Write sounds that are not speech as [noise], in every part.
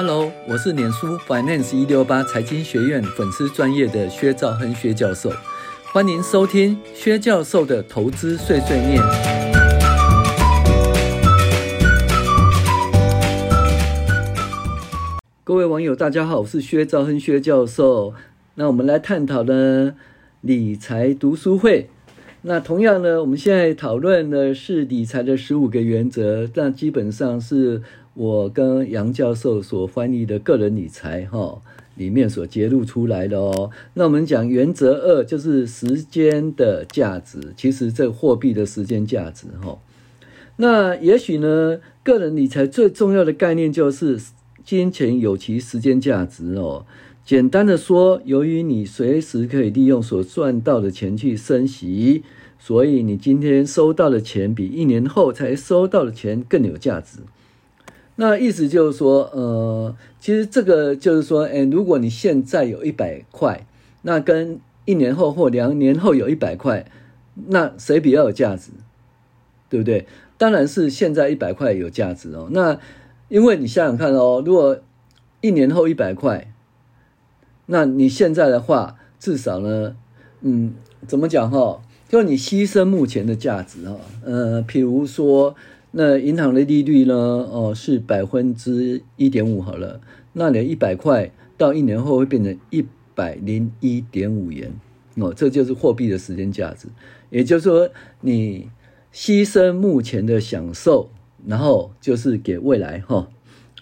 Hello，我是脸书 Finance 一六八财经学院粉丝专业的薛兆亨薛教授，欢迎收听薛教授的投资碎碎念。各位网友，大家好，我是薛兆亨薛教授。那我们来探讨呢理财读书会。那同样呢，我们现在讨论的是理财的十五个原则，但基本上是我跟杨教授所翻译的个人理财哈里面所揭露出来的哦。那我们讲原则二就是时间的价值，其实这货币的时间价值哈。那也许呢，个人理财最重要的概念就是金钱有其时间价值哦。简单的说，由于你随时可以利用所赚到的钱去生息，所以你今天收到的钱比一年后才收到的钱更有价值。那意思就是说，呃，其实这个就是说，哎，如果你现在有一百块，那跟一年后或两年后有一百块，那谁比较有价值？对不对？当然是现在一百块有价值哦。那因为你想想看哦，如果一年后一百块。那你现在的话，至少呢，嗯，怎么讲哈？就你牺牲目前的价值哈，呃，譬如说，那银行的利率呢，哦，是百分之一点五好了，那你一百块到一年后会变成一百零一点五元哦，这就是货币的时间价值。也就是说，你牺牲目前的享受，然后就是给未来哈，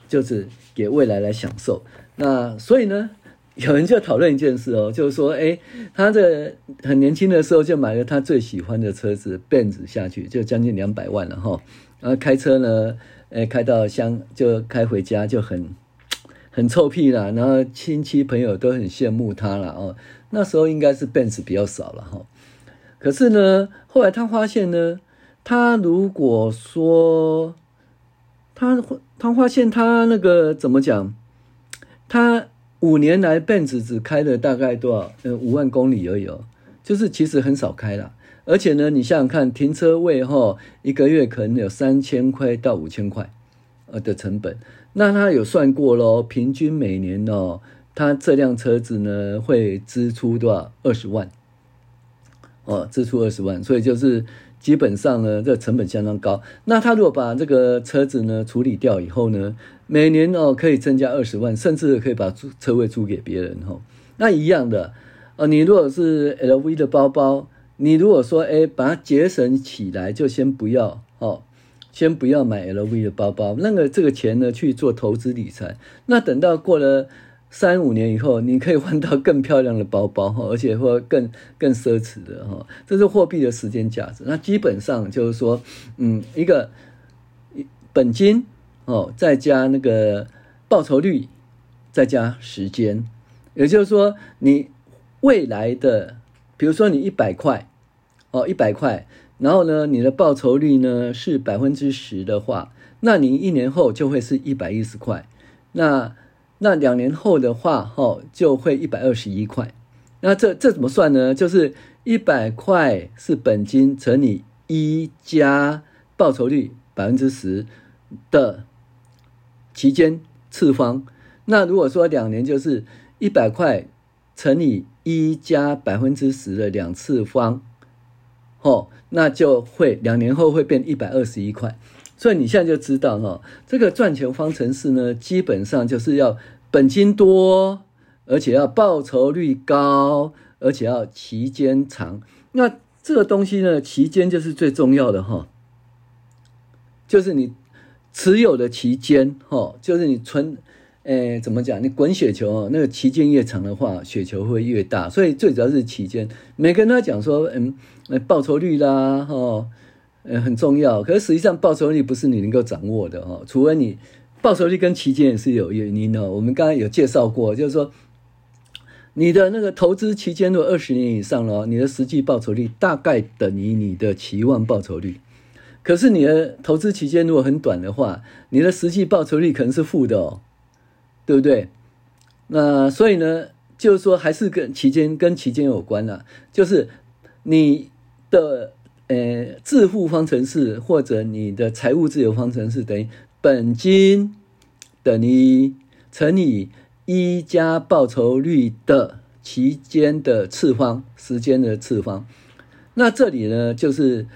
就是给未来来享受。那所以呢？有人就讨论一件事哦，就是说，哎，他这很年轻的时候就买了他最喜欢的车子，Benz 下去就将近两百万了哈。然后开车呢，哎，开到乡就开回家就很 [tsk] 很臭屁啦，然后亲戚朋友都很羡慕他了哦。那时候应该是 Benz 比较少了哈。可是呢，后来他发现呢，他如果说他他发现他那个怎么讲，他。五年来奔驰只开了大概多少？呃，五万公里而已哦，就是其实很少开了。而且呢，你想想看，停车位哈，一个月可能有三千块到五千块，呃的成本。那他有算过咯，平均每年哦，他这辆车子呢会支出多少？二十万，哦，支出二十万，所以就是。基本上呢，这成本相当高。那他如果把这个车子呢处理掉以后呢，每年哦可以增加二十万，甚至可以把租车位租给别人哈。那一样的，呃，你如果是 LV 的包包，你如果说哎把它节省起来，就先不要哦，先不要买 LV 的包包，那个这个钱呢去做投资理财。那等到过了。三五年以后，你可以换到更漂亮的包包哈，[laughs] 而且或更更奢侈的哈，这是货币的时间价值。那基本上就是说，嗯，一个本金哦，再加那个报酬率，再加时间，也就是说，你未来的，比如说你一百块哦，一百块，然后呢，你的报酬率呢是百分之十的话，那你一年后就会是一百一十块，那。那两年后的话，哈，就会一百二十一块。那这这怎么算呢？就是一百块是本金乘以一加报酬率百分之十的期间次方。那如果说两年，就是一百块乘以一加百分之十的两次方，哦，那就会两年后会变一百二十一块。所以你现在就知道哈，这个赚钱方程式呢，基本上就是要本金多，而且要报酬率高，而且要期间长。那这个东西呢，期间就是最重要的哈，就是你持有的期间哈，就是你存，诶，怎么讲？你滚雪球，那个期间越长的话，雪球会越大。所以最主要是期间。每个人都讲说，嗯，报酬率啦，哈。呃，很重要，可是实际上报酬率不是你能够掌握的哦，除非你报酬率跟期间也是有原因的。我们刚刚有介绍过，就是说你的那个投资期间如果二十年以上了，你的实际报酬率大概等于你的期望报酬率。可是你的投资期间如果很短的话，你的实际报酬率可能是负的哦，对不对？那所以呢，就是说还是跟期间跟期间有关了，就是你的。呃，致富方程式或者你的财务自由方程式等于本金等于乘以一加报酬率的期间的次方，时间的次方。那这里呢，就是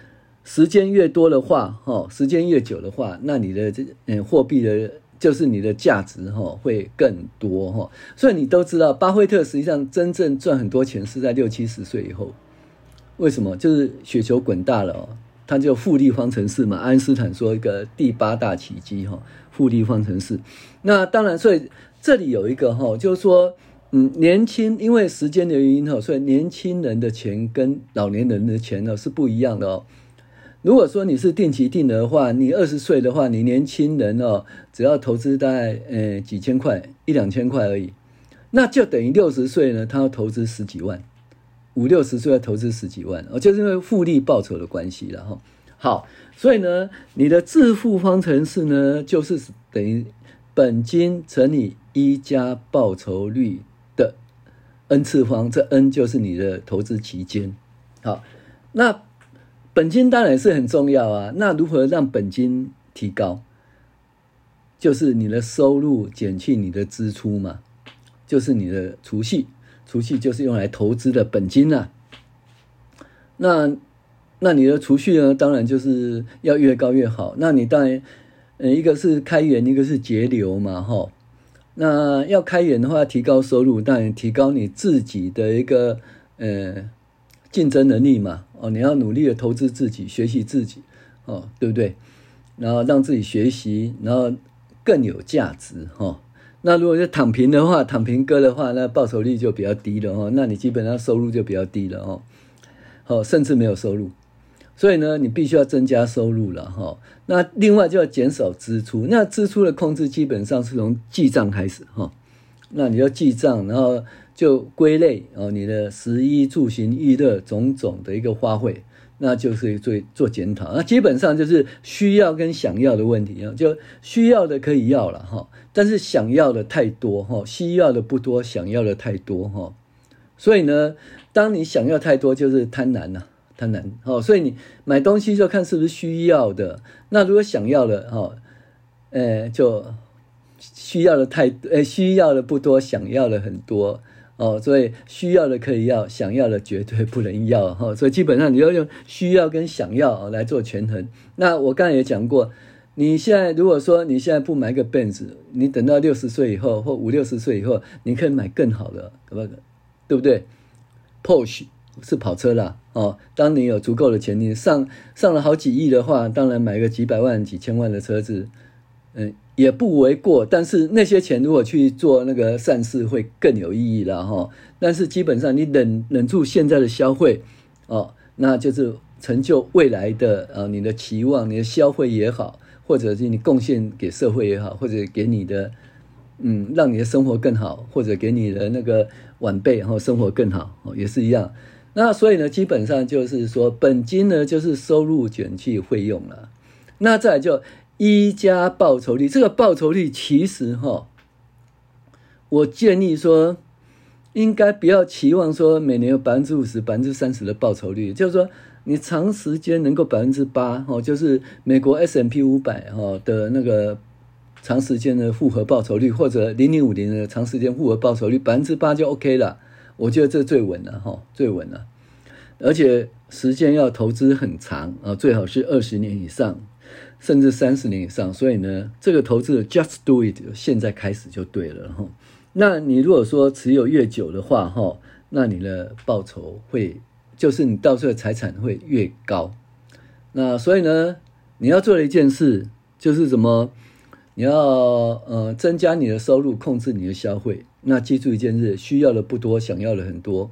时间越多的话，哈，时间越久的话，那你的这嗯货币的，就是你的价值哈会更多哈。所以你都知道，巴菲特实际上真正赚很多钱是在六七十岁以后。为什么？就是雪球滚大了哦，它就复利方程式嘛。爱因斯坦说一个第八大奇迹哈，复利方程式。那当然，所以这里有一个哈，就是说。嗯，年轻因为时间的原因哈，所以年轻人的钱跟老年人的钱呢是不一样的哦。如果说你是定期定额的话，你二十岁的话，你年轻人哦，只要投资大概呃几千块，一两千块而已，那就等于六十岁呢，他要投资十几万，五六十岁要投资十几万哦，就是因为复利报酬的关系了哈。好，所以呢，你的致富方程式呢，就是等于本金乘以一加报酬率的。n 次方，这 n 就是你的投资期间。好，那本金当然是很重要啊。那如何让本金提高？就是你的收入减去你的支出嘛，就是你的储蓄。储蓄就是用来投资的本金啊。那那你的储蓄呢？当然就是要越高越好。那你当然，呃，一个是开源，一个是节流嘛，哈。那要开源的话，提高收入，当然提高你自己的一个呃竞争能力嘛。哦，你要努力的投资自己，学习自己，哦，对不对？然后让自己学习，然后更有价值哈、那如果是躺平的话，躺平哥的话，那报酬率就比较低了哦。那你基本上收入就比较低了哦，哦，甚至没有收入。所以呢，你必须要增加收入了哈。那另外就要减少支出。那支出的控制基本上是从记账开始哈。那你要记账，然后就归类哦，你的食衣住行娱乐种种的一个花费，那就是做做检讨。那基本上就是需要跟想要的问题啊，就需要的可以要了哈，但是想要的太多哈，需要的不多，想要的太多哈。所以呢，当你想要太多，就是贪婪了。贪婪哦，所以你买东西就看是不是需要的。那如果想要的哈，呃，就需要的太呃，需要的不多，想要的很多哦。所以需要的可以要，想要的绝对不能要哈。所以基本上你要用需要跟想要来做权衡。那我刚才也讲过，你现在如果说你现在不买个 Benz，你等到六十岁以后或五六十岁以后，你可以买更好的，可不可？对不对？Porsche。是跑车啦，哦，当你有足够的钱，你上上了好几亿的话，当然买个几百万、几千万的车子，嗯，也不为过。但是那些钱如果去做那个善事，会更有意义了哈。但是基本上你忍忍住现在的消费，哦，那就是成就未来的啊，你的期望，你的消费也好，或者是你贡献给社会也好，或者给你的，嗯，让你的生活更好，或者给你的那个晚辈然后生活更好哦，也是一样。那所以呢，基本上就是说，本金呢就是收入减去费用了。那再就一加报酬率，这个报酬率其实哈，我建议说，应该不要期望说每年有百分之五十、百分之三十的报酬率，就是说你长时间能够百分之八哦，就是美国 S M P 五百哈的那个长时间的复合报酬率，或者零零五零的长时间复合报酬率百分之八就 OK 了。我觉得这最稳了哈，最稳了，而且时间要投资很长啊，最好是二十年以上，甚至三十年以上。所以呢，这个投资 just do it，现在开始就对了哈。那你如果说持有越久的话哈，那你的报酬会，就是你到时候财产会越高。那所以呢，你要做的一件事就是什么？你要呃增加你的收入，控制你的消费。那记住一件事：需要的不多，想要的很多。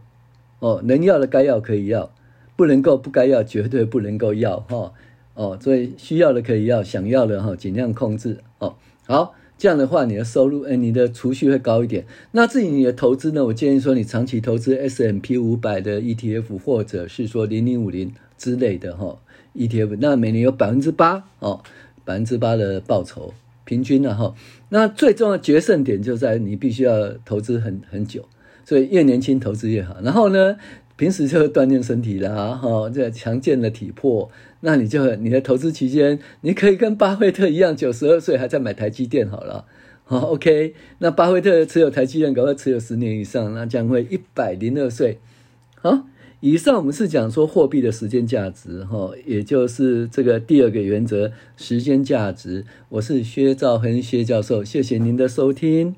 哦，能要的该要可以要，不能够不该要绝对不能够要哈。哦所以需要的可以要，想要的哈尽量控制。哦，好，这样的话你的收入，哎，你的储蓄会高一点。那至于你的投资呢？我建议说你长期投资 S M P 五百的 ETF，或者是说零零五零之类的哈 ETF，那每年有百分之八哦，百分之八的报酬。平均了哈，那最重要的决胜点就在你必须要投资很很久，所以越年轻投资越好。然后呢，平时就锻炼身体啦，哈，这强健的体魄，那你就你的投资期间，你可以跟巴菲特一样，九十二岁还在买台积电好了，好，OK，那巴菲特持有台积电，搞不好持有十年以上，那将会一百零二岁。好，以上我们是讲说货币的时间价值，哈，也就是这个第二个原则，时间价值。我是薛兆恒薛教授，谢谢您的收听。